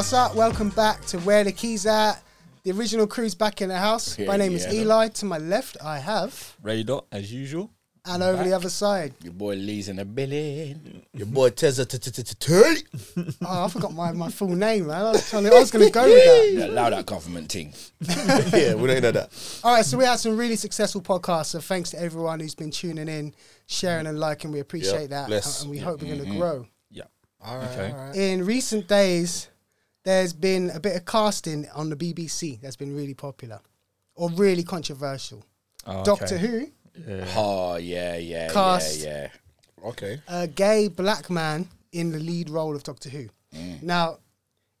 What's up? Welcome back to Where the Keys At. The original crew's back in the house. Yeah, My name is yeah. Eli. To my left, I have, Ray Dot as usual. and over the other side, Your boy Lee's in the building. Your boy Tezza oh, I forgot my, my full name, man. I was trying to, I was going to go with that. Yeah, allow that government thing. Yeah, we don't know that. All right, so we had some really successful podcasts. So thanks to everyone who's been tuning in, sharing and liking. We appreciate Yep, that, bless. and we hope we're going to mm-hmm. grow. Yeah. All right, Okay. all right. In recent days, there's been a bit of casting on the BBC that's been really popular or really controversial. Oh, Doctor. Who, Yeah. Oh yeah, yeah, Cast. yeah, yeah. Okay. a gay black man in the lead role of Doctor Who. Mm. Now,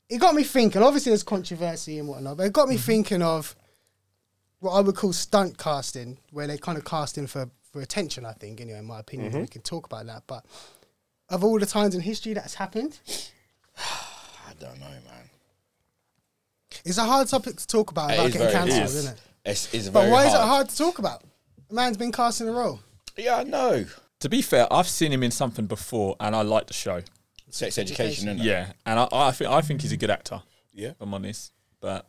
it got me thinking. Obviously, there's controversy and whatnot, but it got me mm-hmm. thinking of what I would call stunt casting, where they kind of casting for for attention. I think, anyway, in my opinion, mm-hmm. we can talk about that. But of all the times in history that's happened, I don't know, man. it's a hard topic to talk about about getting very cancelled, hard. isn't it? It's, it's But why hard. is it hard to talk about? A man's been cast in a role. Yeah, I know. To be fair, I've seen him in something before, and I like the show. Sex education, isn't it? Yeah, and I, I think I think he's a good actor. Yeah. if I'm honest. But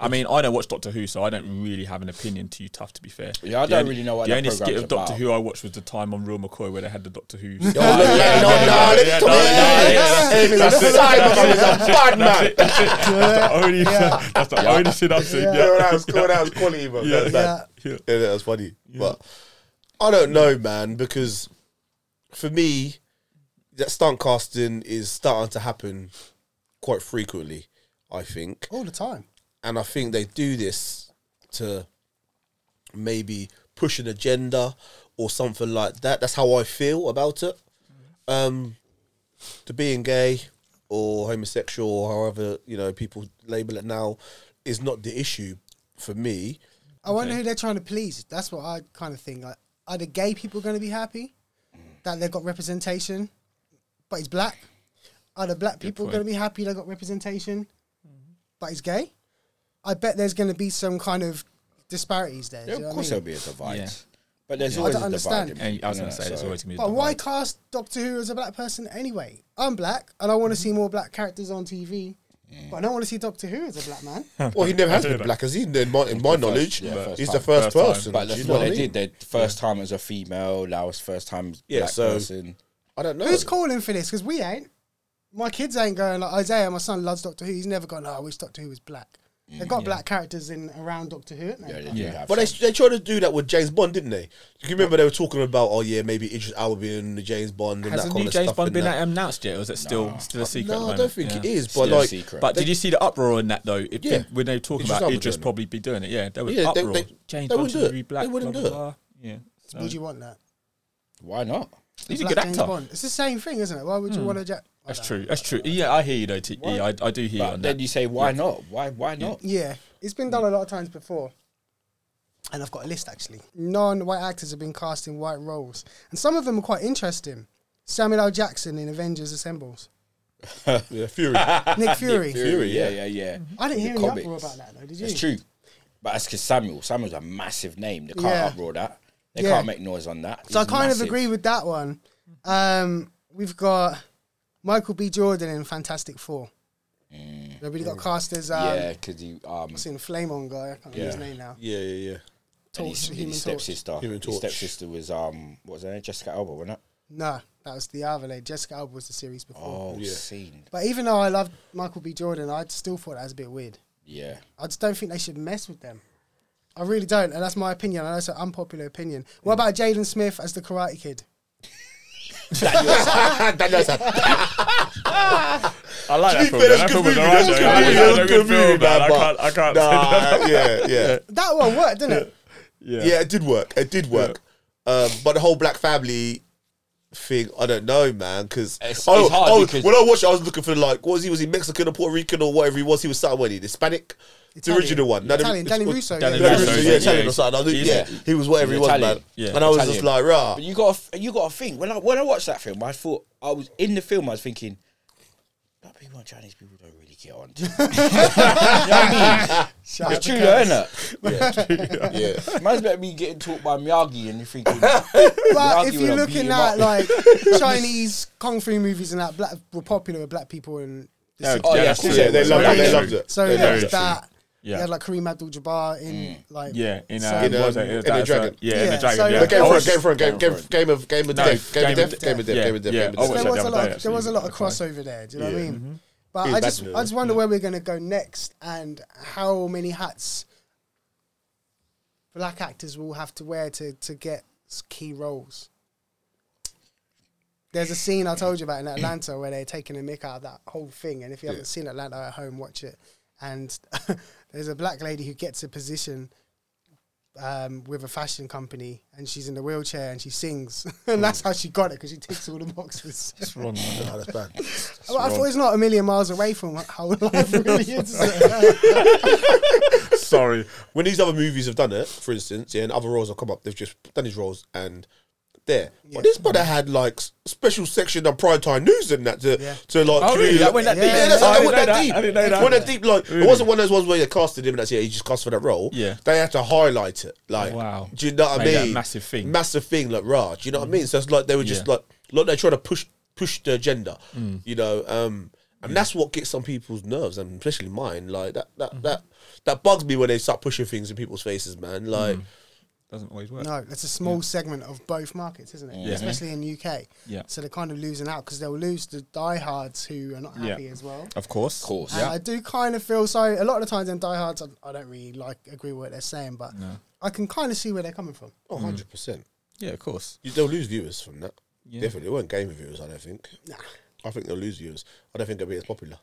I mean, I don't watch Doctor Who, so I don't really have an opinion. Too tough to be fair. Yeah, I The don't only- really know what the that only skit program's of Doctor about. Who I watched was the time on Real McCoy where they had the Doctor Who. Oh, look, yeah, no, no, man. that's the only, that's the only shit I've seen. Yeah, Yeah. that was cool. That was quality, bro. Yeah. Yeah. Yeah, that was funny. But I don't know, man, because for me, that stunt casting is starting to happen quite frequently. I think, All the time. And I think they do this to maybe push an agenda or something like that. That's how I feel about it. Um, to being gay or homosexual, or however you know people label it now, is not the issue for me. I wonder who they're trying to please. That's what I kind of think. Like, are the gay people going to be happy that they've got representation, but he's black? Are the black people going to be happy they got representation, but he's gay? I bet there's going to be some kind of disparities there. Yeah, of what I course there'll be a divide. Yeah. But there's I always don't a understand. divide. And I was going to innit? say, there's So- always going to be. But a why cast Doctor Who as a black person anyway? I'm black and I want to see more black characters on TV, but I don't want to see Doctor Who as a black man. Well, he never has been black, has he? In my, in my knowledge, yeah, first he's time. the first, First time. person. But that's you know what they mean? did. They first time as a female, that was first time Yeah, black so- person. I don't know. Who's calling for this? Because we ain't. My kids ain't going like Isaiah. My son loves Doctor Who. He's never gone. Oh, I wish Doctor Who was black. They've got black characters in around Doctor Who. haven't they? Yeah, they Yeah. But they, they tried to do that with James Bond, didn't they? Do You remember they were talking about, oh yeah, maybe Idris Elba being the James Bond and Has that the kind new of James stuff. Bond in been that. announced yet, or is it still still a secret? at the No, I don't think Yeah. it is. But Still a like, secret. But They- did you see the uproar in that though? It, Yeah. when they were talking Idris about Elba Idris doing it. probably be doing it, yeah, there was Yeah, they- uproar. they- James they Bond wouldn't should it. be black. They wouldn't blah, do blah, it. blah. Yeah, so- Would you want that? Why not? He's a Black good James actor. Bond. It's the same thing, isn't it? Why would you hmm. want to? Ja- I That's don't true. know. That's true. Yeah, I hear you though. T- yeah, I, I do hear you But on then that. you say, why not? Why? Why not? Yeah, it's been done a lot of times before. And I've got a list actually. Non-white actors have been cast in white roles, and some of them are quite interesting. Samuel L. Jackson in Avengers Assembles. yeah, Fury. Nick Fury. Fury, yeah, yeah. yeah, yeah. I didn't The hear any comics. uproar about that though. Did you? It's true. But that's because Samuel. Samuel's a massive name. They can't Yeah. uproar that. They Yeah. can't make noise on that. So I kind massive. of agree with that one. Um, we've got Michael B. Jordan in Fantastic Four. Nobody got cast as um, yeah, because he um, what's in the Flame On guy. I can't remember his Yeah. name now. Yeah, yeah, yeah. Torch, his, the Human his Torch. stepsister. Human His stepsister was um, what was her name? Jessica Alba, wasn't it? No, that was the other lady. Jessica Alba was the series before. Oh, Yeah. scene. But even though I loved Michael B. Jordan, I still thought that was a bit weird. Yeah. I just don't think they should mess with them. I really don't, and that's my opinion. I know it's an unpopular opinion. What about Jaden Smith as the Karate Kid? I like that be film. man. That film was alright. that's a though. good Yeah, movie, that's that's a a good good film, movie, man. I can't. I can't. Nah, yeah, yeah. That one worked, didn't it? Yeah. Yeah, it did work. It did work. Um, but the whole black family thing, I don't know, man. Because It's- oh, it's hard oh, because- when I watched, it, I was looking for like, what was he? Was he Mexican or Puerto Rican or whatever he was? He was something. What he Hispanic? The Italian. original one. No, the- Italian. Danny it's- Russo. Danny yeah. Russo, Russo, yeah, yeah, Italian yeah. or something. I think, He's- yeah, he was whatever he was, Italian. man. Yeah. And I was just Italian. like, rah. But you got you got to think when I when I watched that film, I thought I was in the film. I was thinking, black people and Chinese people don't really get on. you know what I mean? Shout out It's to true, Curtis. isn't it? Yeah, Man's better be getting taught by Miyagi, and you're thinking, But Miyagi if you're looking at like Chinese kung fu movies and that black were popular with black people in The Yeah, six- Oh, yeah, that's true. Yeah, they Very loved it. They loved it. So They it loved that. Yeah. You had like Kareem Abdul-Jabbar in like Yeah, in, So- uh, In, what was um, it? in the That's, uh, Dragon. yeah, in Yeah, the Dragon. so- yeah. Game for was- Game for Game Game Game of Game of No, Death Game Game of of Death Death. Game of Death Yeah, Game of Death yeah. Game of I Death. watched there was a lot. Of, there was a lot of crossover there. Do you know what I Yeah. mean? But I just, I just wonder where we're going to go next and how many hats black actors will have to wear to to get key roles. There's a scene I told you about in Atlanta where they're taking a mick out of that whole thing, and if you haven't seen Atlanta at home, watch it. And there's a black lady who gets a position um, with a fashion company, and she's in a wheelchair and she sings, and that's how she got it because she ticks all the boxes. It's wrong, man. That's bad. Well, I thought it's not a million miles away from how life really is. Sorry. when these other movies have done it, for instance, yeah, and other roles have come up, they've just done these roles and there. Yeah. But this brother had like special section of prime time news and that to, Yeah. to like. Oh, really? That went that deep? Yeah, that's Oh, how I didn't went know that deep. I didn't know that. went that deep. Like Really? it wasn't one of those ones where they casted him and that's yeah, he just cast for that role. Yeah. they had to highlight it. Like, Wow. do you know what I Made that mean? massive thing. Massive thing, like rah. Do you know what I mean? So it's like they were just Yeah. like, like they're trying to push push the agenda. Mm. You know, um, and that's what gets some people's nerves, and especially mine. Like that that Mm-hmm. that that bugs me when they start pushing things in people's faces, man. Like. Mm. Doesn't always work. no, it's a small segment of both markets, isn't it? Yeah. Especially in UK. Yeah. So they're kind of losing out because they'll lose the diehards who are not Yeah. happy as well. Of course. Of course. And I do kind of feel sorry. A lot of the times in diehards, I, I don't really like agree with what they're saying, but No. I can kind of see where they're coming from. Oh, 100%. Yeah, of course. You, they'll lose viewers from that. Yeah. Definitely. It won't gain viewers, I don't think. Nah. I think they'll lose viewers. I don't think they'll be as popular.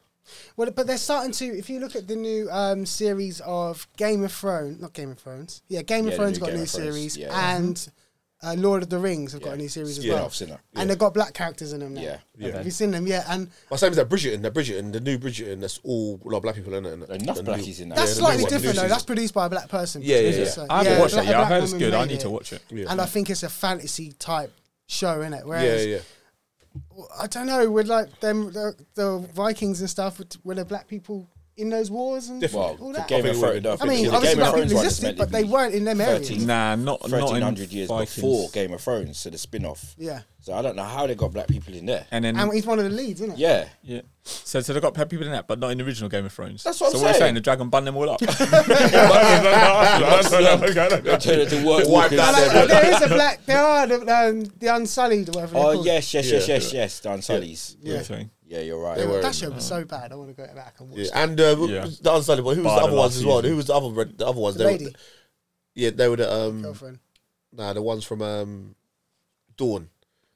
Well, but they're starting to. If you look at the new um, series of Game of Thrones, not Game of Thrones, yeah, Game Yeah, of the Thrones new got a new series, yeah. and uh, Lord of the Rings have got a new series as Yeah. well, I've seen that. and they've got black characters in them now. Yeah. Yeah. Have you seen them? Yeah, and My same as that Bridgerton, that Bridgerton, the new Bridgerton, that's all a lot of black people in it. innit? Enough The new- blackies in that. that's the slightly new one, the new different though. That's produced by a black person. Yeah, yeah, It's, yeah. uh, I haven't yeah, watched black- it a. I've black heard it's good. I need it. to watch it. And I think it's a fantasy type show in it. yeah, yeah. I don't know, with like them the, the Vikings and stuff, were there black people in those wars and Well, all the that? Game I of Thrones. it. I mean, the obviously Game of black Thrones people one existed, meant to but they be weren't in them areas. 13 Nah, not not in 1300 years Vikings. before Game of Thrones, so the spin off. Yeah, So I don't know how they got black people in there. And then and he's one of the leads, isn't it? Yeah. yeah, so so they got people in that, but not in the original Game of Thrones. That's what so I'm what you're saying. saying, the dragon bun them all up. They're turning to work White walkers. that Like, Yeah. there is a black. There are the, um, the Unsullied, or whatever. they're Oh called. yes, yes, yes, Yeah. yes, yes. The Unsullies. Yeah. Saying. Yeah, you're right. They were- That show was so bad. I want to go back and watch. Yeah, it. and uh, Yeah. the Unsullied one. Who was Bar the the other ones last as well? season. Who was the other red- the other ones? The They were- lady, yeah, they were the um, girlfriend. nah, the ones from um, Dorne.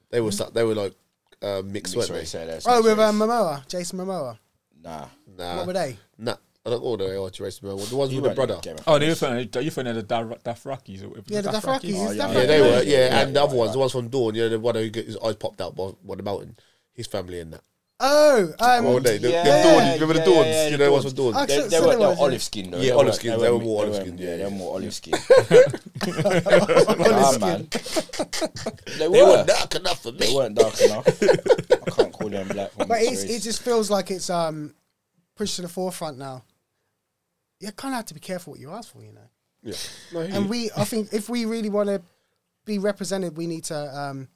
They were su- they were like uh, mixed, Mixed weren't race, they? yeah, Oh, with race. um, Momoa, Jason Momoa. Nah. Nah, what were they? nah. I don't know the way to race. The ones You with the brother. in Game of Oh, Thrones. you're thinking you're thinking of the Dar- Dothrakis or whatever. Yeah, the Dothrakis. Oh, yeah, Yeah, they were. Yeah, Yeah, and the yeah, other ones, yeah. the ones from Dorne. You know, the one who got his eyes popped out by, by the mountain. His family in that. Oh, um, Oh, they, the, yeah, the Dorne. Remember the yeah, Dornes? yeah, you know the ones Dornes. from They, they were they they were olive skin though. Yeah, They olive skin. They They were more olive skin, Yeah, yeah, they were more olive skin. Nah, man. They They were. weren't dark enough for me. They weren't dark enough. I can't call them black. but it's, it just feels like it's um pushed to the forefront now. You kind of have to be careful what you ask for, you know. Yeah. No, he- And we, I think, if we really want to be represented, we need to um,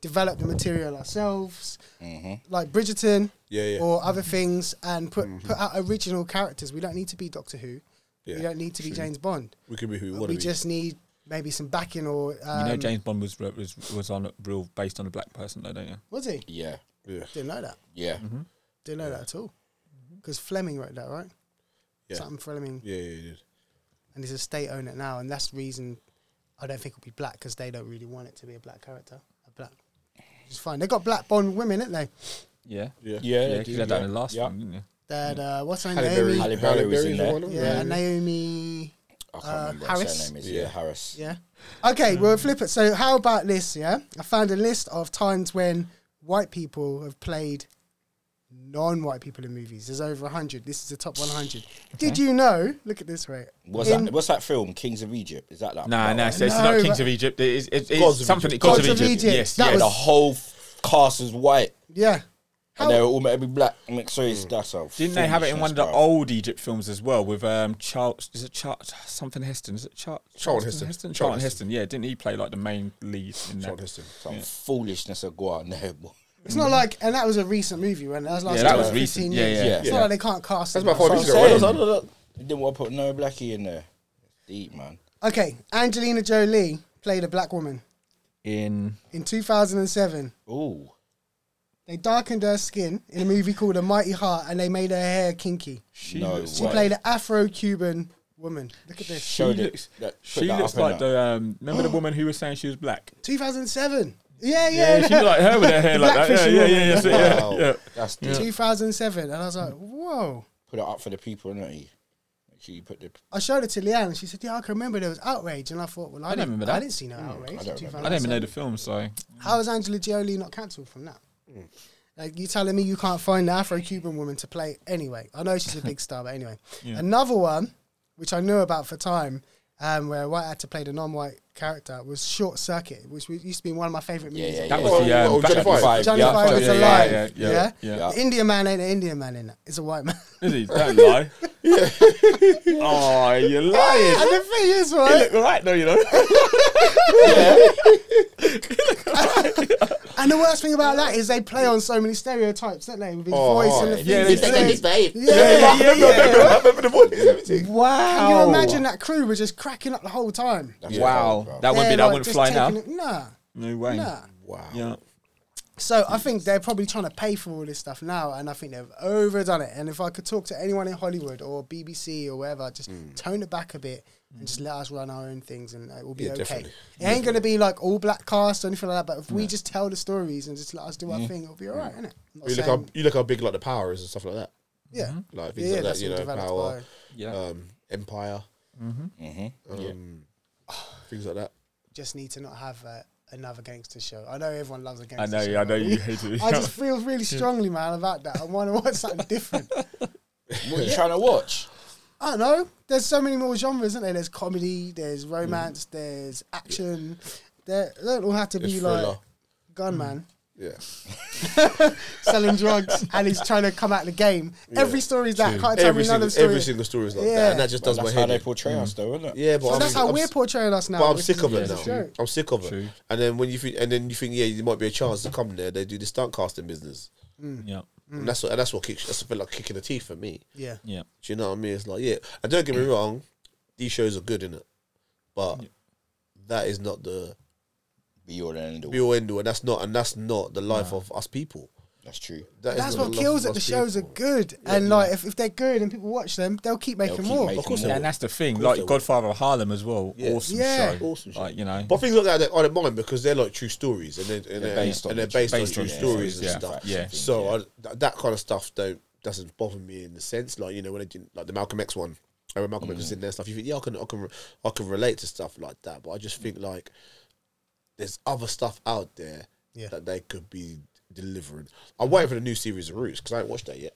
develop the material ourselves, mm-hmm. like Bridgerton Yeah, yeah. or other things, and put mm-hmm. put out original characters. We don't need to be Doctor Who. Yeah, we don't need to be James Bond. we can be who we want We to be. just need maybe some backing or. Um, You know, um, James Bond was was was on a real based on a black person, though, don't you? Was he? Yeah, yeah. Didn't know that. yeah. Mm-hmm. Didn't know that at all. Because Fleming wrote that, right? Yeah. Something Fleming, Yeah, yeah, yeah. and he's a state owner now, and that's the reason I don't think it'll be black because they don't really want it to be a black character. A it's fine. They got black Bond women, ain't they? Yeah, Yeah. Yeah, yeah. they Because do, you had that yeah. in the last Yeah. one, didn't you? They had uh, what's her name? Halle Berry. Naomi. Halle Berry was in there. one of them, Yeah, Naomi. I can't Uh, remember what Harris? her surname is. Yeah. Yeah, Harris. Yeah. Okay, we'll flip it. So, how about this? Yeah, I found a list of times when white people have played non-white people in movies. There's over hundred. This is the top 100. Did you know? Look at this, right? What's In- that? What's that film? Kings of Egypt. Is that that? Nah, that nah. one? So it's No, not Kings but- of Egypt. It's, it's, it's Gods of something. Egypt. Gods, Gods of of Egypt. Egypt. Yes, That yes. was- The whole f- cast is white, Yeah. How- and they were all meant to be black. Mixed race. That's a Didn't they have it in one of the old Egypt films as well with um Charles? Is it Charles something Heston? Is it Char- Charlton Charlton Heston. Charlton Charlton Heston. Yeah, didn't he play like the main lead in that? Charlton Heston. bro. Some foolishness of go on there. boy. It's not like, and that was a recent movie when that was last Yeah, that year, was 15 recent. years. Yeah, yeah, It's not like they can't cast. That's them. about five That's weeks what ago. I'm right? saying. No, no, no. You didn't want to put no blackie in there. Deep man. Okay, Angelina Jolie played a black woman In in 2007. Ooh. They darkened her skin in a movie called A Mighty Heart, and they made her hair kinky. she No looks She way. played an Afro-Cuban woman. Look at this. Showed She it. looks- That- put she that looks up in like there. the um. Remember the woman who was saying she was black? 2007. Yeah, yeah. Yeah, she looked like her with her hair like that. Yeah, yeah, yeah, yeah, so- yeah, Wow. yeah. That's deep. 2007, and I was like, whoa. Put it up for the people, innit? Make sure you put the. I showed it to Leanne, and she said, "Yeah, I can remember there was outrage." And I thought, "Well, I, I didn't remember that. I didn't see no outrage." I in don't I don't even know the film, so How is Angela Jolie not cancelled from that? Like you telling me you can't find the Afro-Cuban woman to play anyway? I know she's a big star, but anyway. Yeah. Another one, which I knew about for time, um, where a white actor played a non-white character, was Short Circuit, which used to be one of my favorite Yeah, movies. yeah, that yeah. was the Oh, um, oh, Johnny Panther. Five. Johnny Yeah, Five was yeah, yeah, alive. yeah, Yeah, yeah, yeah. Yeah. The Indian man ain't an Indian man in that. It's a white man. Is he? Don't lie. oh, you're lying. and the thing is, You right? look right though, you know. And the worst thing about that is they play on so many stereotypes, don't they? With his Oh, voice and the yeah, things they he do. says. Yeah, yeah, yeah, I remember the voice and everything. Wow. Can you imagine that crew was just cracking up the whole time? That's Wow, cold, bro. that wouldn't be that like, wouldn't fly now. taking it- Nah, No way. nah. Wow. Yeah. So I think they're probably trying to pay for all this stuff now, and I think they've overdone it. And if I could talk to anyone in Hollywood or BBC or wherever, just Mm. tone it back a bit and just let us run our own things, and it will be Yeah, okay. definitely. It ain't gonna be like all black cast or anything like that. But if we just tell the stories and just let us do our thing, it'll be alright, innit? I'm not You look, how, you look how big like the power is and stuff like that. yeah, Like yeah, things yeah, like that's that, you know, developed power, by- Yeah. um, empire, Mhm. um, things like that. Just need to not have uh, another gangster show. I know everyone loves a gangster I know. show. Yeah, I know you hate it. I just feel really strongly, man, about that. I want to watch something different. What are you trying to watch? I don't know. There's so many more genres, isn't there? There's comedy, there's romance, there's action. There they don't all have to There's be thriller. like gunman Yeah. selling drugs and he's trying to come out of the game. Every story is that. True. Can't tell every me single, another story. every single story is like Yeah. that, and that just Well, does my that's how head. they in. portray us, though, isn't it? Yeah, but so I'm, that's how I'm, we're portraying us now. But I'm sick of it a now. joke. I'm sick of it. And then when you think, and then you think, yeah, there might be a chance to come there. They do the stunt casting business, mm. Yeah. and that's what, and that's what kicks. That's a bit like kicking the teeth for me. Yeah. Yeah. Do you know what I mean? It's like, yeah, and don't get me wrong, these shows are good in it, but that is not the Be all and end all. be all end all, and that's not, and that's not the life of us people. That's true. That is That's what kills it. The us shows are people. good, and like if, if they're good and people watch them, they'll keep making keep more. making Of course more. they And that's the thing. Like they will. Godfather of Harlem as well. Yeah. Awesome Yeah. show. Awesome show. Like you know. But things like that, I don't mind because they're like true stories, and they're, and They're they're, based on and they're based, based on on true yeah, stories yeah, and stuff. yeah. So I, th- that kind of stuff don't doesn't bother me in the sense like you know when they did like the Malcolm X one, I remember Malcolm X was mm. in there stuff. You think yeah, I can I can I can relate to stuff like that, but I just think like there's other stuff out there Yeah. that they could be delivering. I'm waiting for the new series of Roots because I haven't watched that yet.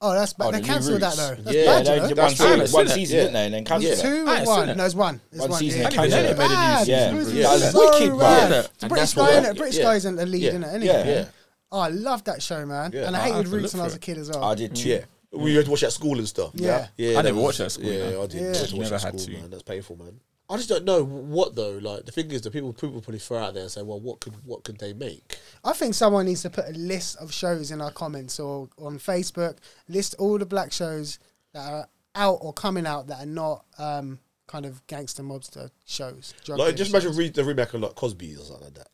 Oh, that's bad. Oh, they the cancelled that though. That's Yeah, bad, they you That's one, season, one I've seen it. season, Yeah. didn't they? And then cancelled Was it it. two or ain't one? seen it. No, it's one. It's One one. season yeah. and cancelled It's it. bad. Yeah. It was Yeah. That was so wicked, bro. bad. Yeah. It's a British guy, what- isn't it? British yeah. guy's in the lead, Yeah. isn't it? Yeah. Yeah, Oh, I love that show, man. Yeah. And I hated Roots when I was a kid as well. I did too. Yeah, we had to watch at school and stuff. Yeah. yeah. I never was- watched that at school, Yeah, you. I did. Yeah. I had to watch Never had to. man. That's painful, man. I just don't know what though. Like the thing is, the people people probably throw out there and say, "Well, what could what could they make?" I think someone needs to put a list of shows in our comments or on Facebook. List all the black shows that are out or coming out that are not um, kind of gangster mobster shows. Like just imagine shows. re- the remake of like Cosby's or something like that.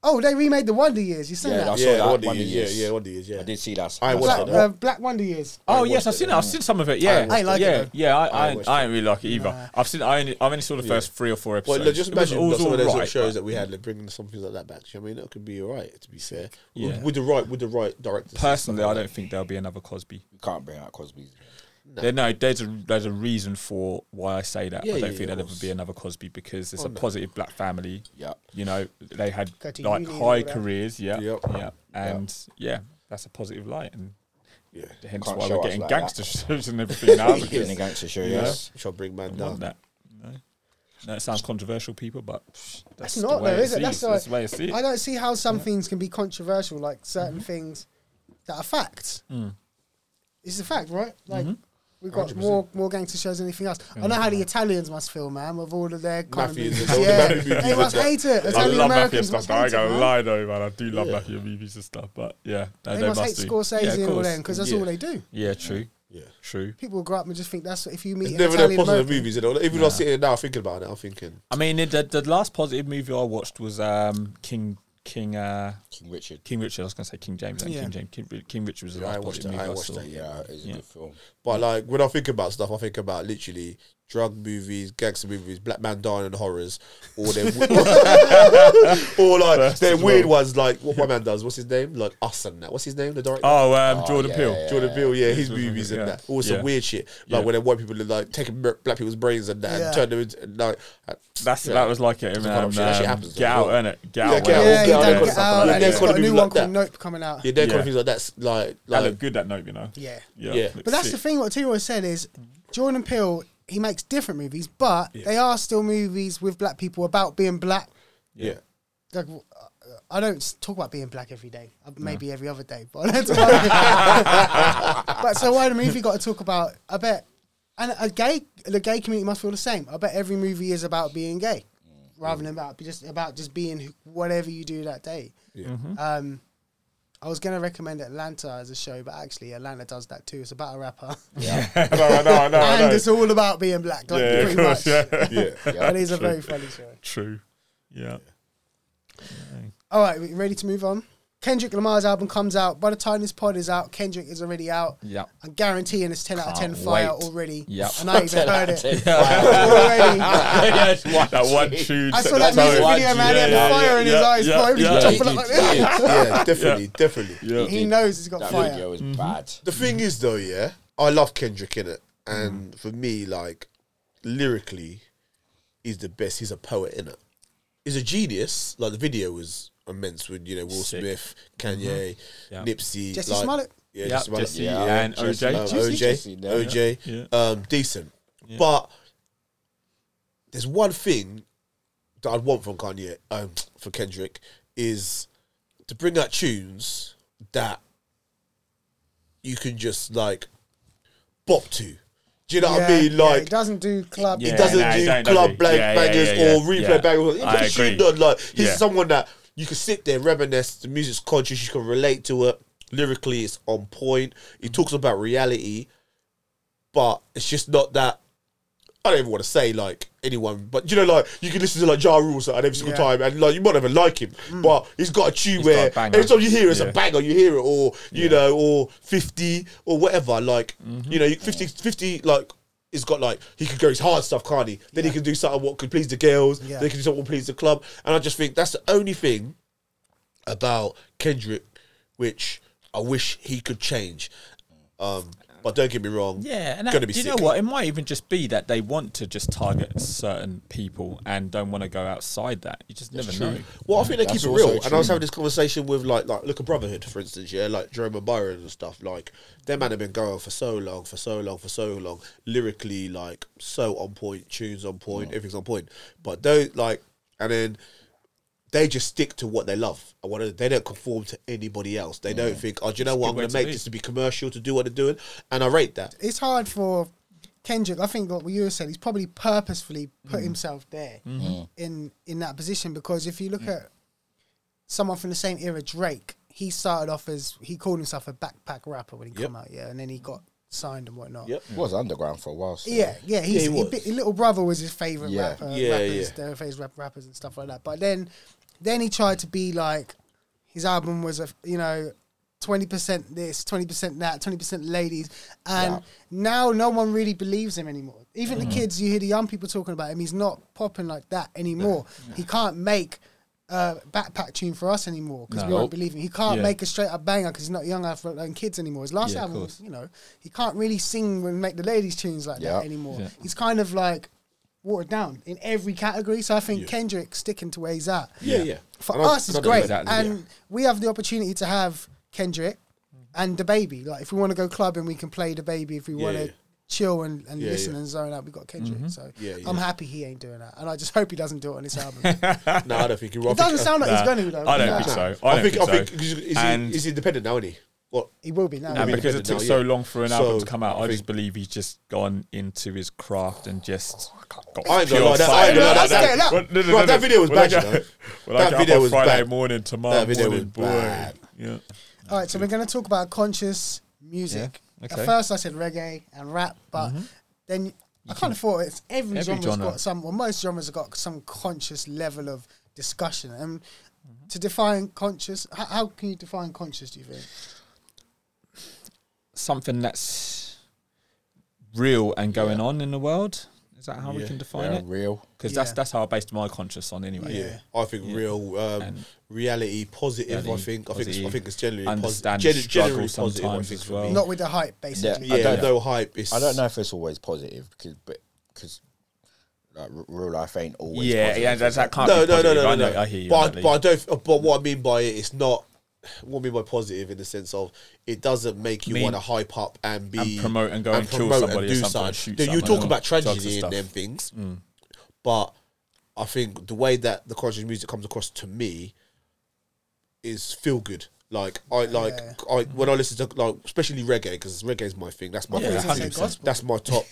Oh, they remade the Wonder Years. You seen Yeah, that? I saw yeah, that. Wonder Wonder Years. Years. Yeah, yeah, Wonder Years. Yeah, I did see that. I watched Black, it. uh, Black Wonder Years. Oh watched yes, I've seen it. yeah. I've seen some of it. Yeah, I ain't like it, yeah, though. yeah. I, I I, watched I ain't really like it either. Nah. I've seen. I only, I've only saw the first three or four Well, episodes. look, just It was- imagine it was some of all those right, shows but- that we had, like bringing something like that back. You know what I mean? it could be alright. To be fair, Yeah. with, with the right with the right directors. Personally, I don't think there'll be another Cosby. You can't bring out Cosby's. There, no, there's a there's a reason for why I say that. Yeah, I don't yeah, think there'll ever be another Cosby because it's Oh, a no. positive black family. Yeah. You know, they had like high careers. Yeah, Yep. yeah, and yeah, that's a positive light, and Yeah, hence Can't why we're getting like gangster shows and everything now. Getting a because gangster show, Yeah. yes. shall bring man down. that. No, no, it sounds controversial, people, but that's That's not though, is it? That's, that's the way I see it. I don't see how some things can be controversial, like certain Mm-hmm. things that are facts. Mm. It's a fact, right? Like, Mm-hmm. We've got more more gangster shows than anything else. I know how the Italians must feel, man, with all of their kind of movies. all the Yeah, mafia they must hate it. I Italian love mafia Americans stuff. must though. I hate ain't it, gonna lie though, man. I do love Yeah. mafia movies and stuff. But yeah, they, They they must hate do. Scorsese yeah, of and all course. them because that's Yeah. all they do. Yeah, true, Yeah. true. People grow up and just think that's if you meet It's never the positive American. movies, you know. Even though I'm sitting here now thinking about it, I'm thinking, I mean, the, the last positive movie I watched was um, King King uh, King Richard. King Richard. I was gonna say King James. Yeah. King James. King, King Richard was the Yeah, I last watched positive that, I movie I, watched saw. that, Yeah, it's a Yeah. good film. But like when I think about stuff, I think about literally drug movies, gangster movies, black man dying and horrors, or them, or like First they're weird well. ones like what my man does. What's his name? Like us and that. What's his name? The director. Oh, um, Oh, Jordan yeah, Peele. yeah. Jordan Peele, yeah, his Yeah. movies and that. All some Yeah. weird shit. Like Yeah. when they white people are like taking black people's brains and that Yeah. and turn them into like uh, That's Yeah. that was like it. That's Um, kind of shit that shit um, happens Get out, well. innit? Get Yeah, out. Get Out, Yeah, he Get Out, done Get get Out. out, Yeah, and they're he's kind got of a new movies one like called that. Nope coming out. yeah, they're kind Yeah. of things like that's like That like looked good. That note, you know. Yeah. Yeah. Yeah. looked But that's sick. the thing. What T always said is Jordan Peele. He makes different movies, but they are still movies with black people about being black. yeah. Like, uh, I don't talk about being black every day. Uh, Maybe every other day, but I don't talk about But so why the movie got to talk about? I bet, and a gay, the gay community must feel the same. I bet every movie is about being gay, rather than about just about just being whatever you do that day. Yeah. Mm-hmm. Um, I was gonna recommend Atlanta as a show, but actually Atlanta does that too. It's about a rapper, no, no, no, no. and it's all about being black. Like, yeah, of pretty course. much. Yeah. Yeah. Yeah. It is a very funny show. True. Yeah. All right, we ready to move on? Kendrick Lamar's album comes out. By the time this pod is out, Kendrick is already out. Yeah. I'm guaranteeing it's 10 out of 10 Can't fire wait. already. Yep. And I even heard it. already. that one tune. I saw that music video, man. He had Yeah, fire yeah, in his yeah, eyes. yeah, bro. He was yeah. jumping like that. yeah, definitely, definitely. Yeah. He knows he's got That fire. video Mm-hmm. is bad. The thing is, though, yeah, I love Kendrick in it, Mm. and for me, like lyrically, he's the best. He's a poet in it. He's a genius. Like the video was immense with you know Will Sick. Smith, Kanye, Yeah. Nipsey, Jussie like, Smollett. yeah, Yeah, Jussie Smollett, Jussie Yeah. and Jussie. OJ. um, Jussie, OJ, Jussie, yeah. OJ, Yeah. um, decent. But there's one thing that I'd want from Kanye, um, for Kendrick, is to bring out tunes that you can just like bop to. Do you know what I Yeah, mean? yeah, Like he doesn't do club. Yeah. he doesn't nah, do he don't, club he? blank Yeah, yeah, bangers yeah, yeah, or replay yeah. bangers. He I puts a agree. tune on, Like he's someone that you can sit there, reminisce. The music's conscious. You can relate to it. Lyrically, it's on point. He talks about reality, but it's just not that. I don't even want to say like anyone, but you know, like you can listen to like Ja Rule at every single Yeah. time, and like you might never like him, but he's got a tune He's where a every time you hear it, it's Yeah. a banger. You hear it, or you know, or fifty or whatever. Like you know, you- 50, 50 like. He's got like he could go his hard stuff, can't he? Then he can do something what could please the girls. Yeah. Then he can do something what please the club. And I just think that's the only thing about Kendrick which I wish he could change. Um, but don't get me wrong. Yeah, and it's that, gonna be do you sick. know what? It might even just be that they want to just target certain people and don't want to go outside that. You just never know. Well, I think they That's keep it also real. And I was having this conversation with like like look at Brotherhood, for instance, yeah, like Jerome and Byron and stuff. Like them man have been going for so long, for so long, for so long. Lyrically, like so on point, tunes on point, mm. everything's on point. But don't like and then they just stick to what they love. They don't conform to anybody else. They don't think, oh, do you know what? I'm going to to make be. this to be commercial to do what they're doing, and I rate that. It's hard for Kendrick. I think what you said, he's probably purposefully Mm. put himself there Mm-hmm. in in that position because if you look Mm. at someone from the same era, Drake, he started off as he called himself a backpack rapper when he Yep. come out, yeah, and then he got signed and whatnot. Yep. He was underground for a while. So. Yeah, yeah, he's, Yeah, he he was. little brother was his favorite Yeah. rapper, Yeah, rappers, yeah. their favorite rap rappers and stuff like that. But then, then he tried to be like, his album was a you know, twenty percent this, twenty percent that, twenty percent ladies, and Yeah. now no one really believes him anymore. Even Mm-hmm. the kids, you hear the young people talking about him. He's not popping like that anymore. He can't make. a backpack tune for us anymore because we No. don't believe him. He can't Yeah. make a straight up banger because he's not young enough for kids anymore. His last Yeah, album, was, you know, he can't really sing and make the ladies tunes like Yeah. that anymore. Yeah. He's kind of like watered down in every category. So I think Kendrick sticking to where he's at. Yeah, yeah. For us, it's I don't know great, exactly, and we have the opportunity to have Kendrick and DaBaby. Like if we want to go clubbing, we can play DaBaby. If we Yeah, want to yeah. chill and, and Yeah, listen yeah. and zone out, we got Kendrick. Mm-hmm. So Yeah, yeah. I'm happy he ain't doing that, and I just hope he doesn't do it on this album. No, I don't think he will. I doesn't sound like he's going to. Though. I don't Nah. think so. I I don't think, think, I think so. he's, he's, And- he's independent now, isn't he? What? He will be now. And because it took now, so yeah. long for an So, album to come out, I I, just believe he's just gone into his craft and just oh, got I ain't gonna pure lie, that- I fire. ain't gonna lie, Let's that- get it up. Well, no, no, Right, that video was When bad, you know. I That get video up was Friday bad. morning, tomorrow That video morning, was boy. bad. Yeah. All right, so we're going to talk about conscious music. Yeah, okay. At first, I said reggae and rap, but mm-hmm. then I kind of thought it's every, Every genre's genre. got some, well, most genres have got some conscious level of discussion. And mm-hmm. to define conscious, how, how can you define conscious? Do you think? Something that's real and going on in the world. Is that how we can define Yeah, it? real. Because Yeah. that's that's how I based my conscious on anyway. Yeah. I think Yeah. real um, reality, positive. I reality, think. I think. It's, I positive, think it's generally posi- gen- generally positive. I think as for well. me. Not with the hype, basically. I yeah, don't- no hype. It's, I don't know if it's always positive because, but because like real life ain't always. Yeah, positive, yeah, is that's that can't No, be no, no, no, I, no, know, no. I hear you. But, Natalie. but I don't. But what I mean by it, it's not. What I mean by positive in the sense of it doesn't make you Mean- want to hype up and be And promote and go and kill promote somebody or do something, something. shoot Then you someone talk or about drugs and tragedy in stuff. them things, Mm. but I think the way that the conscious music comes across to me is feel good. Like I like Yeah. I when I listen to like especially reggae because reggae is my thing. That's my Yeah, favorite thing. 100%. That's my top.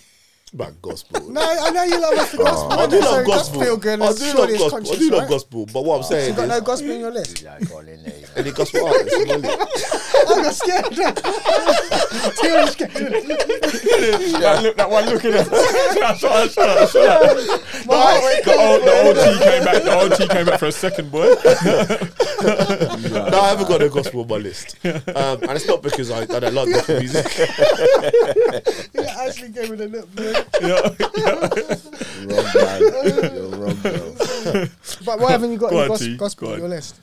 Man, gospel. No, I know you love us for gospel. I do so love it gospel. feel good. I do love surely it's gospel. I do love right? gospel. But what I'm So saying you got no gospel in your list? Yeah, go on any gospel artists? on my list? I got scared. Too much scared. that, look, that one looking at shut up, shut up, shut up. My heart- The old, the old T came back. The old T came back for a second, boy. no, I haven't got no gospel on my list, um, and it's not because I, I don't like gospel music. Yeah, actually gave it a look, bro. Wrong man. You're wrong, bro. But why haven't you got Go any gos- gospel Go on on. your list?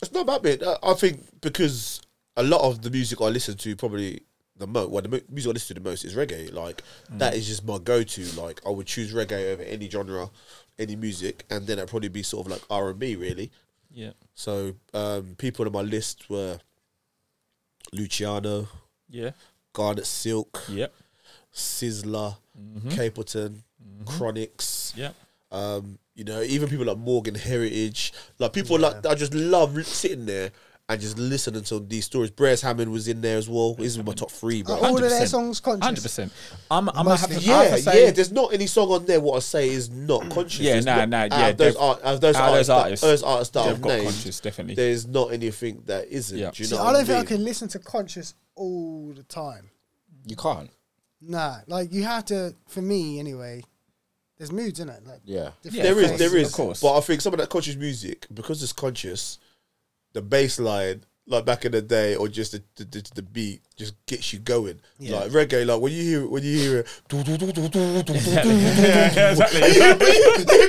It's not about me. Uh, I think because a lot of the music I listen to, probably the most, well, the mu- music I listen to the most is reggae. Like that is just my go-to. Like I would choose reggae over any genre, any music, and then it'd probably be sort of like R and B, really. Yeah. So um, people on my list were Luciano, Yeah. Garnet Silk, Yep. Sizzla, Mm-hmm. Capleton, Chronixx. Yep. Um, you know, even people like Morgan Heritage, like people like I just love sitting there and just listening to these stories. Beres Hammond was in there as well. This is my top three, bro. Are all of their songs conscious? Hundred percent. I'm. I'm gonna have to, Mostly. I have yeah, to say, yeah. There's not any song on there. What I say is not conscious. Yeah, There's nah, not- nah, yeah, those, they've- art, those out those artists, artists, that, those artists that I've got named, conscious, definitely. There's not anything that isn't. Yeah. Do you See, know I don't think I mean? can listen to conscious all the time. You can't. Nah, like you have to. For me, anyway. There's moods in it. Like Yeah. Yeah, there is, there is. of course. But I think some of that conscious music, because it's conscious, the bass line, like back in the day, or just the the, the beat just gets you going. Yeah. Like reggae, like when you hear when you hear it, yeah, exactly.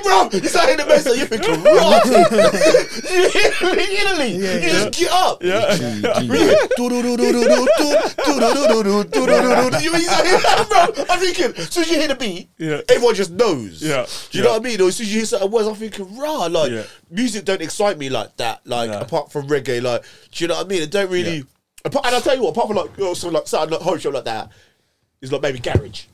bro, it's like in the mess. You think what? you hear it in Italy, yeah, you yeah. just get up. Yeah. I'm thinking, as soon as you hear the beat, everyone just knows. Yeah. Do you know what I mean? Or as soon as you hear certain words, I'm thinking, rah, like music don't excite me like that. Like No. apart from reggae, like do you know what I mean? It don't really. Yeah. Apart, and I'll tell you what, apart from like you know, something like something like home show like that, is like maybe garage.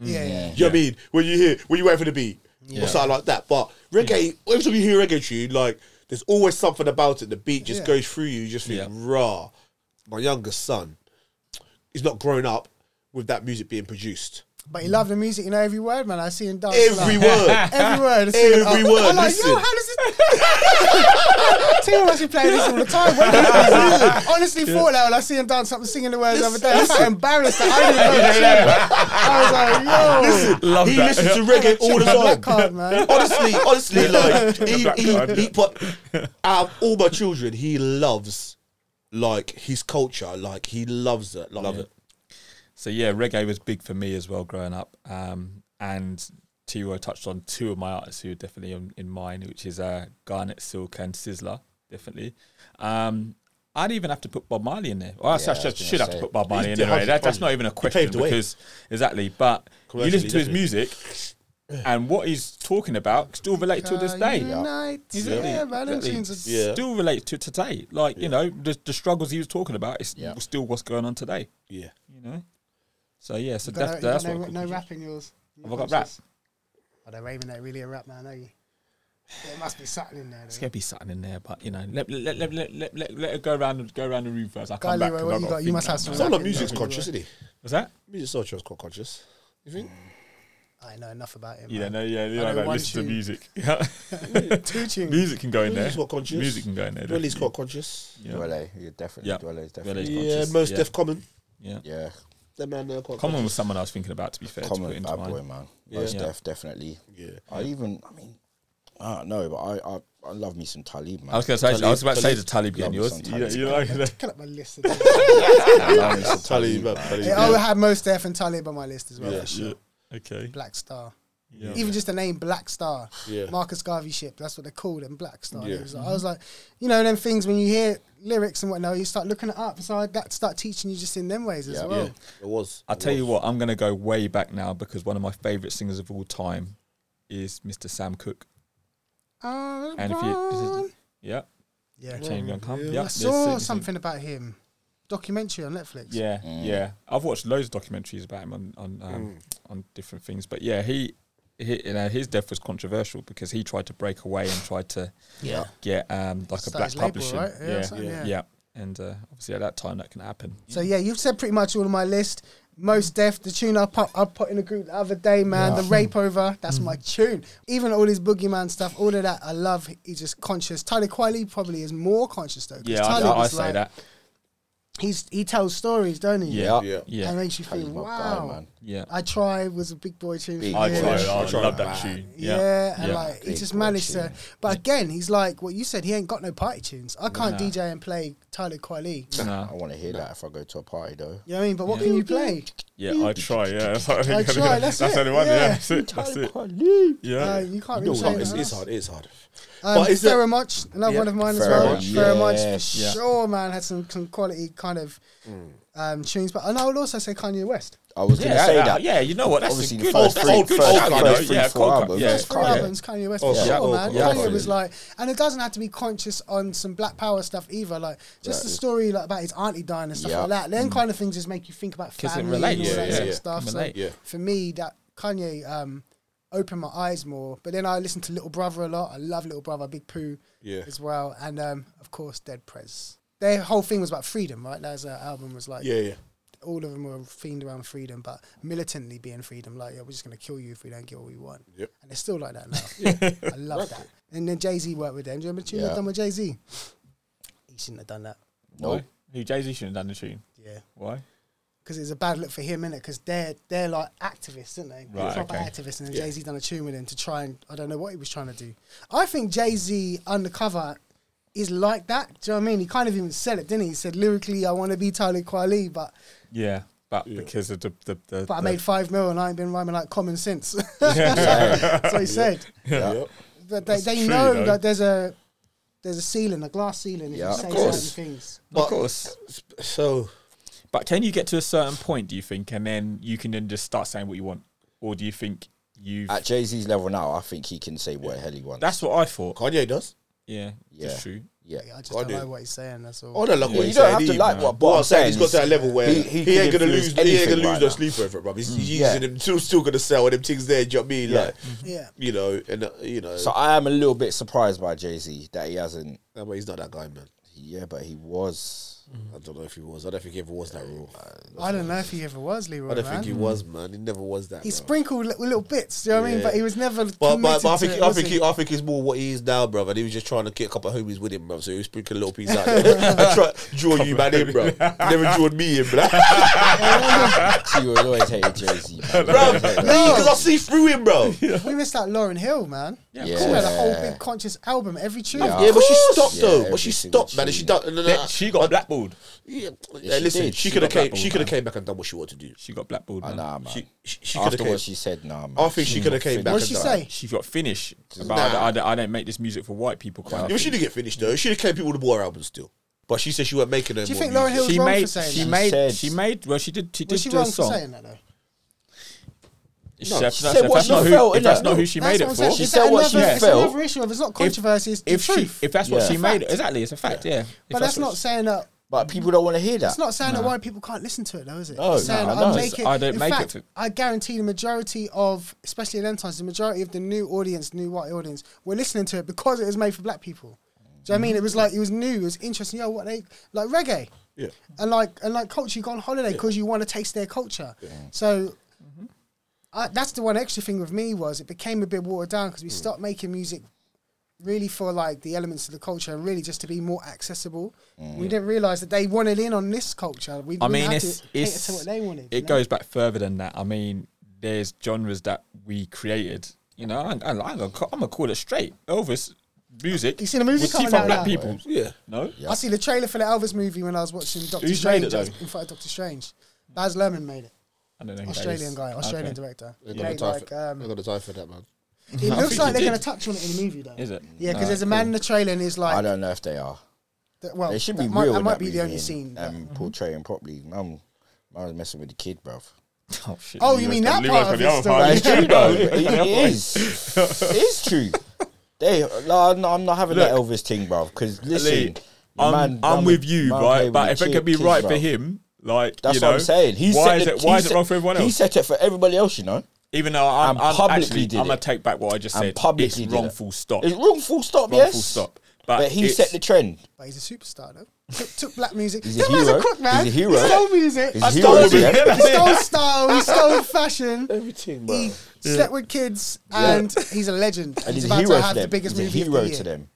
Yeah, yeah. Yeah. Do you know what I mean? When you hear when you wait for the beat or something like that. But reggae, every time you hear reggae tune, like there's always something about it. The beat just Yeah. goes through you. You just think, Yeah. rah. My youngest son, he's not grown up with that music being produced. But you love the music, you know every word, man. I see him dance. Every like, word. Every word. I see him- Every word, I'm like, listen. yo, how does this? Tim must be playing this all the time. When I honestly thought that when I see him dance something, singing the words the other day, I felt embarrassed that I didn't know the. I was like, yo. Love he that. listens to reggae all the Check black time. card, man. honestly, honestly, like he, Black he, card. he put out of all my children, he loves like his culture. Like he loves it. Like, Love it. So yeah, reggae was big for me as well growing up. Um, and T-Roy touched on two of my artists who are definitely in, in mine, which is uh, Garnet Silk and Sizzla, definitely. Um, I'd even have to put Bob Marley in there. Well, I Yeah, should, I was gonna should have to put Bob Marley in He's anyway. That, that's not even a question paved the because exactly. But you listen to his music, and what he's talking about still relates to this day. Unite. Exactly. Yeah, man. them Exactly. tunes are- Yeah. Still relates to today. Like you know, the, the struggles he was talking about is Yeah. still what's going on today. Yeah. You know. So yeah, so You no- that's you that's no, what. no rap in yours. Have I got rap? Oh, they're Raven, that really a rap man, are you? There must be something in there. There's Though. gonna be something in there, but you know, let let let let let, let, let it go around go around the room first. I'll Guy come back. Leroy, 'cause what you got got? You must have some Some of music's conscious, isn't he? Was that? Musiq Soulchild is quite conscious. You think? I know enough about him. You don't man. know, yeah, you I know, know like, one listen to music. Two tunes. music can go in there. Quite conscious. Music can go in there. Dwele's definitely. quite conscious. Yeah. Dwele, yeah, definitely. Yeah. Dwele is Dwele's definitely. Yeah, conscious, most yeah. Def Common. Yeah. Yeah, That man there quite Common was someone I was thinking about. To be fair, common into bad mine. boy, man. Yeah. Most Yeah. def, definitely. Yeah. I even, I mean, I don't know, but I, I, I love me some Talib, man. I was going to say, I was about to say the Talib Love again. Yours, some you, know- Talib. you like that? Look at my list. Today. I love me some Talib, Talib, man, man. Talib. I would have Mos Def and Talib on my list as well. Yeah, for sure. Yeah. Okay. Black Star. Yeah. Even just the name Black Star. Yeah. Marcus Garvey ship. That's what they called him, Black Star. And it Yeah. was like- I was like, you know, them things when you hear lyrics and whatnot, you start looking it up. So I that start teaching you just in them ways as well. Yeah, it was. I'll It tell you what, I'm going to go way back now because one of my favourite singers of all time is Mr. Sam Cooke. Uh, And if you, yeah, yeah. Change Gonna Come. Yeah. Yeah, I saw certain- something about him. Documentary on Netflix. Yeah, Mm. yeah. I've watched loads of documentaries about him on on um, on different things, but yeah, he, he, you know, his death was controversial because he tried to break away and tried to Yeah. get um like a black his label, publishing. right? Yeah, Yeah, something, yeah, yeah. And uh, obviously at that time that can happen. So yeah, you've said pretty much all of my list. Mos Def, the tune I put, I put in a group the other day, man. The Rape Over, that's my tune. Even all his boogeyman stuff, all of that, I love. He's just conscious. Tyler Kweli probably is more conscious though. Yeah, I, Tyler I, I was say like- that. He's he tells stories, don't he? Yeah, Yeah. yeah, That makes you Talib's think, wow. guy, man. yeah. I try was a big boy tune. Big I him. try. I I love that tune. Yeah, Yeah, and yeah. like he just managed tune. to. But again, he's like what you said. He ain't got no party tunes. I can't Nah. DJ and play Tyler Kweli. I want to hear that if I go to a party, though. You know what I mean? But what Yeah. can you play? Yeah, I try. Yeah, I try, that's that's it, the only one. yeah. Yeah, that's it. That's it. Yeah, Uh, you can't really say it's, that. it's hard. It's hard. Um, But is it- Pharoahe Monch, another Yeah. one of mine as well. Pharoahe Monch, Pheromoch, yes. for Yeah. sure, man, had some, some quality kind of um, tunes. But and I would also say Kanye West. I was going to yeah, say that. yeah. You know what? That's Obviously, a the good. first that's three- a good first- shout, first three, Yeah, four albums. yeah, First three Kanye. albums, Kanye West Oh, for yeah. sure, Oh, man. Kanye absolutely. was like, and it doesn't have to be conscious on some Black Power stuff either. Like just the story like about his auntie dying and stuff Yeah. like that. Then kind of things just make you think about 'Cause it family and all that yeah, sort of yeah. stuff. So Yeah. for me, that Kanye um, opened my eyes more. But then I listened to Little Brother a lot. I love Little Brother, Big Pooh Yeah. as well, and um, of course Dead Prez. Their whole thing was about freedom, right? That was, uh, album was like Yeah, yeah. all of them were themed around freedom, but militantly being freedom. Like, yeah, we're just gonna kill you if we don't get what we want. Yep. And it's still like that now. I love that. And then Jay Z worked with them. Do you remember the tune Yeah. yeah. done with Jay Z? He shouldn't have done that. Why? Who Jay Z shouldn't have done the tune? Yeah. Why? Because it's a bad look for him, innit? Because they're they're like activists, aren't they? Right, Proper okay. activists, and then Yeah. Jay Z done a tune with him to try and I don't know what he was trying to do. I think Jay Z undercover is like that. Do you know what I mean? He kind of even said it, didn't he? He said lyrically, I want to be Tyler Kweli, but Yeah, but Yeah. because of the the, the, but I the- made five mil and I ain't been rhyming like common sense. Yeah. That's what he said. Yeah. Yep. But they, That's they true, know though. that there's a there's a ceiling, a glass ceiling if Yeah, you of course. certain things. of course. So But can you get to a certain point? Do you think, and then you can then just start saying what you want, or do you think you? At Jay Z's level now, I think he can say what the hell he wants. That's what I thought. Kanye does. Yeah, Yeah. that's true. yeah. I just I don't do. know what he's saying. That's all. Oh, I don't like Yeah, what you he's don't saying. have to either, like what- But what I'm I'm saying saying he's got to that level where he- he, he ain't gonna influence lose. He ain't gonna lose right no sleep over it, bro. He's, he's Yeah. using them. Still, still gonna sell them things there. Do you know what I mean? Yeah. Like, yeah. you know, and uh, you know, So I am a little bit surprised by Jay Z that he hasn't. no, but he's not that guy, man. Yeah, but he was. I don't know if he was. I don't think he ever was that raw. I don't know if he ever was Leroy. I don't man. think he was, man. He never was that. He bro. sprinkled li- little bits. Do you know what I mean? Yeah. But he was never. But, but, but I think it, I was think he? he, I think he's more what he is now, bro. And he was just trying to get a couple of homies with him, bro. So he was sprinkling a little piece out. there. I try to draw you man in, bro. Never drawn me in, bro. He was always hated Jay Z. bro, because I see through him, bro. Yeah, We missed out Lauryn Hill, man. Yeah, Yeah. She had a whole big conscious album every tune. Yeah. but she stopped Yeah, though. every but she single stopped, man. And she done. No, no, no. she got blackballed. Yeah, she listen, did. she She could have got came. blackballed, She could have man. came back and done what she wanted to do. She got blackballed. Ah, man. nah, man. She she, she could After have what came. she said, nah, man. I think she could have came back. What'd and she done- say? She got finished about Nah. that I, don't- I don't make this music for white people. Kind Yeah, but she thing. didn't get finished though. She came people with the war album still. But she said she wasn't making them. Do you more think Lauryn music. Hill was She wrong for made. saying She that? made. said- She made. Well, she did. She did Was she do a wrong for song. saying that though? If No, that's, she that's- said if what that's she not who, felt, if that's innit? not who she made it for, She Is said that what she another- it's felt. another issue of it's not controversy. It's the if she, truth. if that's what Yeah. she made, Fact. exactly, it's a fact. Yeah, If but that's what not she- saying that but mm-hmm. people don't want to hear that. It's not saying that white people can't listen to it, though, is it? No, it's saying no, that no. I make it. I don't in make it fact, for- I guarantee the majority of, especially in them times, the majority of the new audience, new white audience, were listening to it because it was made for black people. Do you know what I mm-hmm. mean? It was like it was new, it was interesting. Yo, what they like reggae, Yeah. and like and like culture. You go on holiday because you want to taste their culture. So mm-hmm. I, that's the one extra thing with me was it became a bit watered down because we mm. stopped making music really for like the elements of the culture and really just to be more accessible. We didn't realize that they wanted in on this culture. We, I we mean, it's, to cater it's to what they wanted. you it know? goes back further than that. I mean, there's genres that we created. You know, I'm, I'm, I'm, gonna, ca- I'm gonna call it straight Elvis music. You seen the movie with coming teeth out black now? people. Yeah. No, I see the trailer for the Elvis movie when I was watching Doctor Who's made Strange. it, though? in front of Doctor Strange. Baz Luhrmann made it. I don't know. Australian guy, Australian Okay. director. They're He gonna like, for, um, they're gonna for that, man. It I looks think like he they're did. going to touch on it in the movie, though. Is it? Yeah, because there's a man in the trailer and he's like, I don't know if they are. th- well, they should that be might, real. that in might be the movie only and- scene. but- And portraying properly. I'm, I was messing with the kid, bruv. Oh, shit. Oh, you mean that Leroy's part got of the it other still? part. It's true though. It, it is. It is true. They, no, I'm not- I'm not having that Look, Elvis thing, bruv. Because listen, Lee, the I'm, man- I'm man with you, man right? play But with if it the could be kids, right for bruv. him, like That's you what I'm saying. He why set is the- it? Why he is it set- wrong for everyone He else? set it for everybody else, you know. Even though I'm, I'm publicly actually, did I'm gonna it. take back what I just And said. publicly it's did wrong. it. Full stop. It's wrong. Full stop. Wrong yes. Full stop. But, But he it's- set the trend. But he's a superstar, though. Took, took black music. He's a That man's hero. a cook, man. He's a hero. He stole music. He's He a stole, hero to them. he stole style. He stole fashion. Everything, He slept with kids, and he's a legend. And he's, he's a about hero to to have the them. biggest He's a movie hero of the year. to them.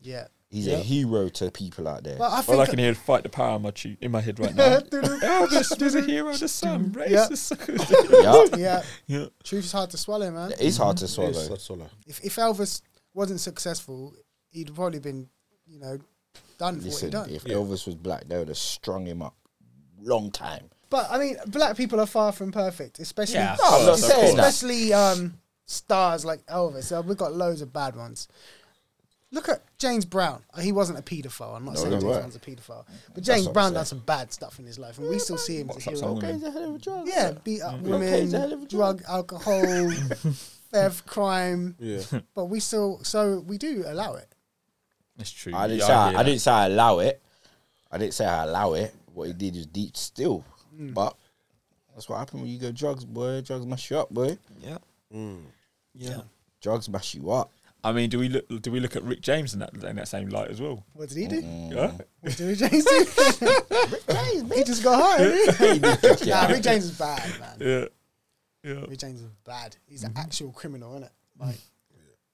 Yeah. He's a hero to people out there. But I All think I can hear is fight the power in my cheek, in my head right now. Elvis, Elvis was a hero to some, Yeah. racist. yeah, yeah. yeah. Truth is hard to swallow, man. it's hard to swallow. that's all. I- If, if Elvis wasn't successful, he'd probably been, you know, done for Listen, what he done. if Elvis was black, they would have strung him up long time. But I mean, black people are far from perfect, especially Yeah, No, I'm not Of saying course. that. especially um, stars like Elvis. Uh, we've got loads of bad ones. Look at James Brown. Uh, He wasn't a paedophile. I'm not No, saying he James weren't. Brown's a paedophile, but James Brown saying. done some bad stuff in his life, and we still see him as a hero. son? A hell of a drug. Yeah, beat up Cokaine's a hell of a women, drug. drug, alcohol, theft, crime, Yeah. but we still so we do allow it. It's true. I didn't say I, I didn't say I allow it. I didn't say I allow it. What he did is deep still. Mm. But that's what happened when you go drugs, boy. Drugs mash you up, boy. Yeah. Yeah. Drugs mash you up. I mean, do we look? Do we look at Rick James in that in that same light as well? What did he do? Mm. Yeah. What did Rick James do? he just got high. Didn't nah, Rick James is bad, man. Yeah. Yeah. Rick James is bad. He's an mm-hmm. actual criminal, isn't it? Like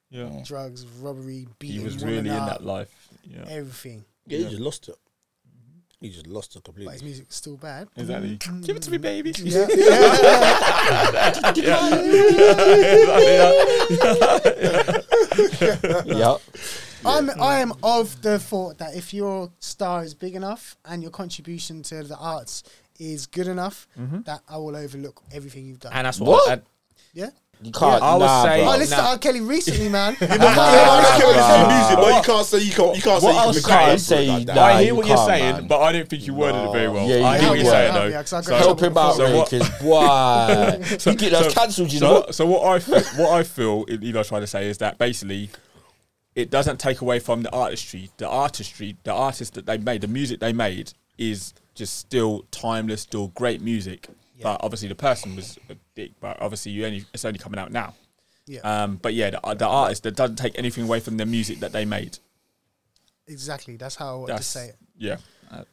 Yeah. drugs, robbery, beating. He was really in up, that life. Yeah. everything. Yeah, he just lost it. Mm-hmm. He just lost it But completely. his music's still bad. Exactly. Give it to me, baby. Yeah. Yep. I'm I am of the thought that if your star is big enough and your contribution to the arts is good enough, mm-hmm. that I will overlook everything you've done. And that's what. What? and- You can't. I was nah, saying- bro. Oh, I listened Nah. to R. Kelly recently, man. Yeah, but it's Nah. music, but you can't say you can't. You can't say What you I can was make trying a to say, like that. nah, I hear you what you're can't, saying, man. but I don't think you worded it very well. Yeah, you I hear what did you're well. saying Yeah, though. yeah, 'cause I got So- Help him out, So Ray, what- because why? he get us cancelled, you so, know. So what I feel, what I feel Eli's trying to say is that basically it doesn't take away from the artistry. The artistry, the artist that they made, the music they made is just still timeless, still great music. But obviously the person was a dick. But obviously you only it's only coming out now. Yeah, Um, but yeah, the, the artist that doesn't take anything away from the music that they made. exactly. That's how I want to say it. yeah.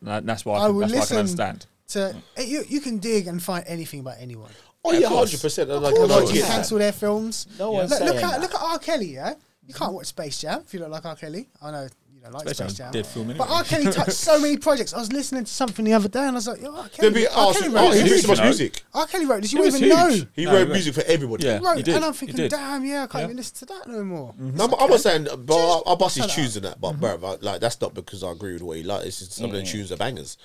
Uh, that's why I, I can- will that's why I listen can understand. To eh, you, you can dig and find anything about anyone. Oh Yeah, yeah, hundred percent. Of Like, course, you yeah. cancel their films. No look, one's look saying at that. look at R. Kelly. Yeah, you can't watch Space Jam if you don't like R. Kelly. I know you don't like Space Space, Jam's Jam. dead film But. R. Kelly touched so many projects. I was listening to something the other day and I was like, Yo, R. Kelly, They'd be R. asked, Kelly oh, wrote he did so much music. R. Kelly wrote this. You It won't even know. He No, wrote he wrote- music for everybody. Yeah. He wrote, He did. and I'm thinking, did. damn, yeah, I can't Yeah. even listen to that no more. Mm-hmm. No, I'm, I'm not saying, but I'll, I'll bust his tunes in that. But mm-hmm. bro, like that's not because I agree with what he likes. It's just some of the tunes are bangers.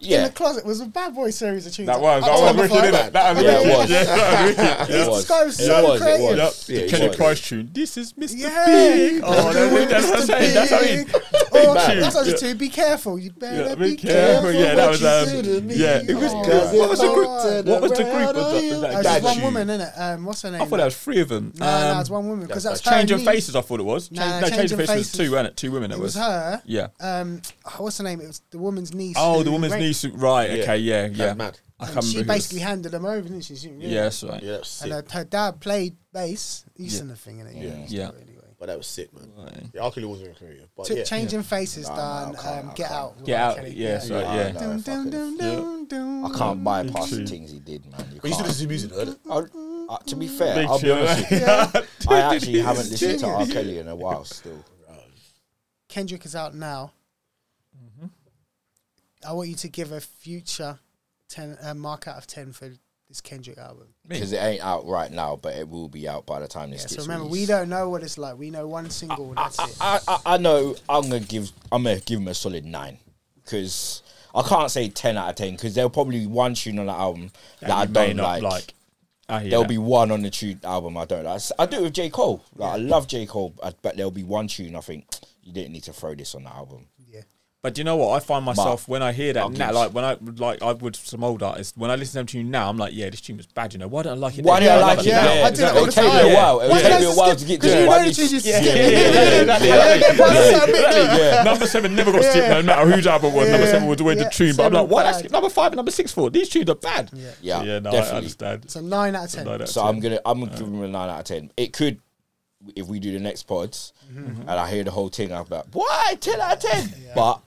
In the closet was a bad boy series of tunes. That was that was to wicked, number innit? five. That was Yeah, it wicked. was. Yeah, that was wicked. it was. This was so was, it creative. Yep. Yeah, the it Kenny. Price tune. This is Mr. Yeah. Big. Oh, doing that's, that's what I'm Mr. saying. That's what I mean. Big. Or man. that's also two. Be careful. You better Yeah, be, be careful. careful. Yeah, that was, you um, do to me. yeah, it was Oh, good. What was the group- what was the group of the- Oh, that- it's that just one woman, isn't it? Um, what's her name? I thought there was three of them. No, no, Um, it's one woman because that's that's her Change of. Faces, I thought it was. Nah, Change, no, Change Change of of Faces was two, wasn't it? Two women. It It was was. her. Yeah. Um, oh, what's her name? It was the woman's niece. Oh, the woman's raped- niece. Right. Okay. Yeah. Yeah. That's mad. I and can't she remember. who basically handed them over, didn't she? she really- Yeah, that's right. Yeah, that. And her, her dad played bass. He's Yeah. in the thing, innit? Yeah. He's Yeah. got it Anyway. But that was sick, man. Right. Yeah, R. Kelly wasn't creative, but T- yeah. Changing Faces Nah, done. nah, I can't, um, I Get can't. out. with Get R. out. Kelly. Yeah. That's right. Yeah, Yeah. Dun, dun, dun, dun, dun. I can't bypass the True. things he did, man. You But you still can't. listen to music, heard it? I- uh, to be fair, Big I'll be tune, honest. with you. Yeah. I actually haven't listened to R. Kelly in a while still. Kendrick is out now. Mm-hmm. I want you to give a future ten uh, mark out of ten for this Kendrick album. Because it ain't out right now, but it will be out by the time this Yeah, gets so remember, we don't know what it's like. We know one single. That's it. I, I, I know I'm gonna give I'm gonna give him a solid nine because I can't say ten out of ten because there'll probably be one tune on the album that, I don't not like. I hear There'll be one on the tune album I don't like. I do it with J Cole. Like I love J Cole, I- but there'll be one tune I think you didn't need to throw this on the album. Yeah. But do you know what? I find myself when I hear that I'll now, give- like when I like I would some old artists when I listen to them tune now, I'm like, yeah, this tune was bad. You know, why don't I like it? Why do I like it? Yeah, now? I do that all It'll the take me time. a while. It'll Why take me I a while skip- to get 'cause to you it. know but the it's- tune just Yeah, skip. yeah, yeah, yeah, exactly, exactly. Yeah. Yeah, number seven never got skipped, no matter whose album it was. Number seven was always Yeah, the tune. But I'm like, why bad. did number five and number six for? These tunes are bad. Yeah. Yeah, no, I definitely. understand. So nine out of ten. So. I'm gonna I'm gonna give him a nine out of ten. It could if we do the next pods Mm-hmm. and I hear the whole thing, I'm like, why ten out of ten? But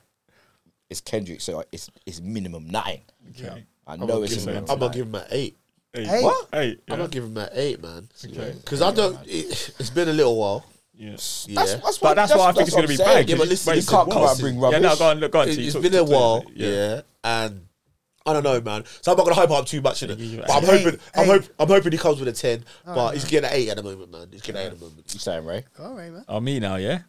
it's Kendrick, so it's it's minimum nine. Okay. I I'm know it's a give minimum. I'm gonna give him an eight. Eight. Eight? What? Eight. I'm gonna give him an eight, man. Okay. Because I don't. It, it's been a little while. Yeah. Yeah, That's, that's But that's why I think it's going to be what I'm saying. bad. Yeah, but 'cause listen, you can't come what? out and bring Yeah, no, go on, look, go on. T, it's talk- been a talk to me. while. Yeah. and I don't know, man. So I'm not gonna hype up too much in it. give But I'm an hoping, eight. I'm Eight. hoping, I'm hoping he comes with a ten. Oh, but he's getting an eight at the moment, man. He's getting an eight at the moment. You saying, Ray? All right, man. Oh, me now, yeah.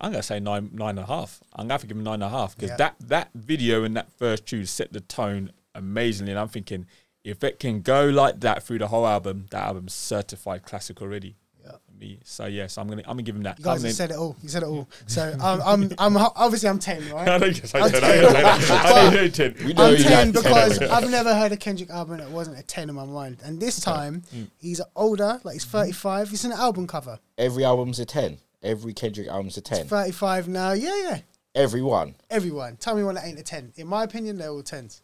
I'm gonna say nine, nine and a half. I'm gonna have to give him nine and a half because Yeah. that that video and that first tune set the tone amazingly, and I'm thinking if it can go like that through the whole album, that album's certified classic already. Yeah. Me, so yes, I'm gonna I'm gonna give him that. You guys I'm have said it all. You said it all. So I'm, I'm, I'm obviously I'm ten, right? I don't guess I I'm said I didn't say that. I didn't say ten. We know I'm 10 because 10. I've never heard a Kendrick album that wasn't a 10 in my mind. And this time, Mm. he's older, like he's 35. He's an album cover. Every album's a ten. Every Kendrick album's a ten. 35 now. Yeah, yeah. Every one. Everyone. Tell me one that ain't a 10. In my opinion, they're all 10s.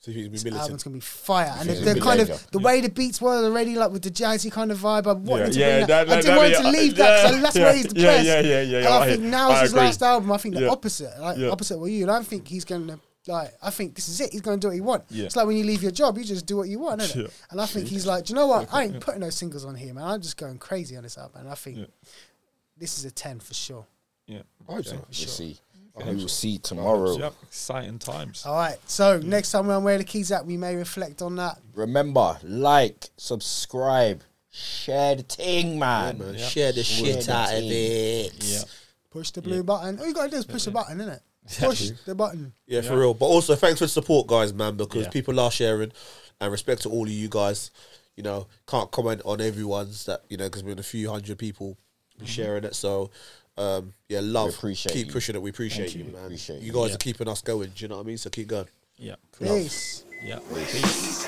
So he's This be militant. album's going to be fire. And think the, the kind of, later. the way the beats were already, like with the jazzy kind of vibe, I wanted to Yeah, bring yeah, that. that- I that- didn't want to leave that because that's yeah, where he's yeah, depressed. yeah, yeah, yeah, And I I think hear- now I it's his last album. I think the Yeah. opposite. Like, Yeah. opposite what you. And I think he's going to, like, I think this is it. He's going to do what he wants. Yeah. It's like when you leave your job, you just do what you want, isn't it? Yeah. And I think he's like, do you know what? I ain't putting no singles on here, man. I'm just going crazy on this album. And I think Yeah. This is a 10 for sure. Yeah. I hope so. We'll sure. see. We will see tomorrow. Yep. Exciting times. All right. So next time we're on Where the Keys At, we may reflect on that. Remember, like, subscribe, share the thing, man. Man, Yeah. Share the Share shit the out of it. Yeah. Push the blue button. All you got to do is push the button, innit? Push the button. Yeah, for real. But also, thanks for the support, guys, man, because Yeah. people are sharing, and respect to all of you guys. You know, can't comment on everyone's that you know because we're in a few hundred people sharing it. So, um, yeah, love. We appreciate keep you. pushing it. We appreciate you, you. man. Appreciate you you. guys Yeah. are keeping us going. Do you know what I mean? So keep going. Yeah. Peace. Yeah. Peace.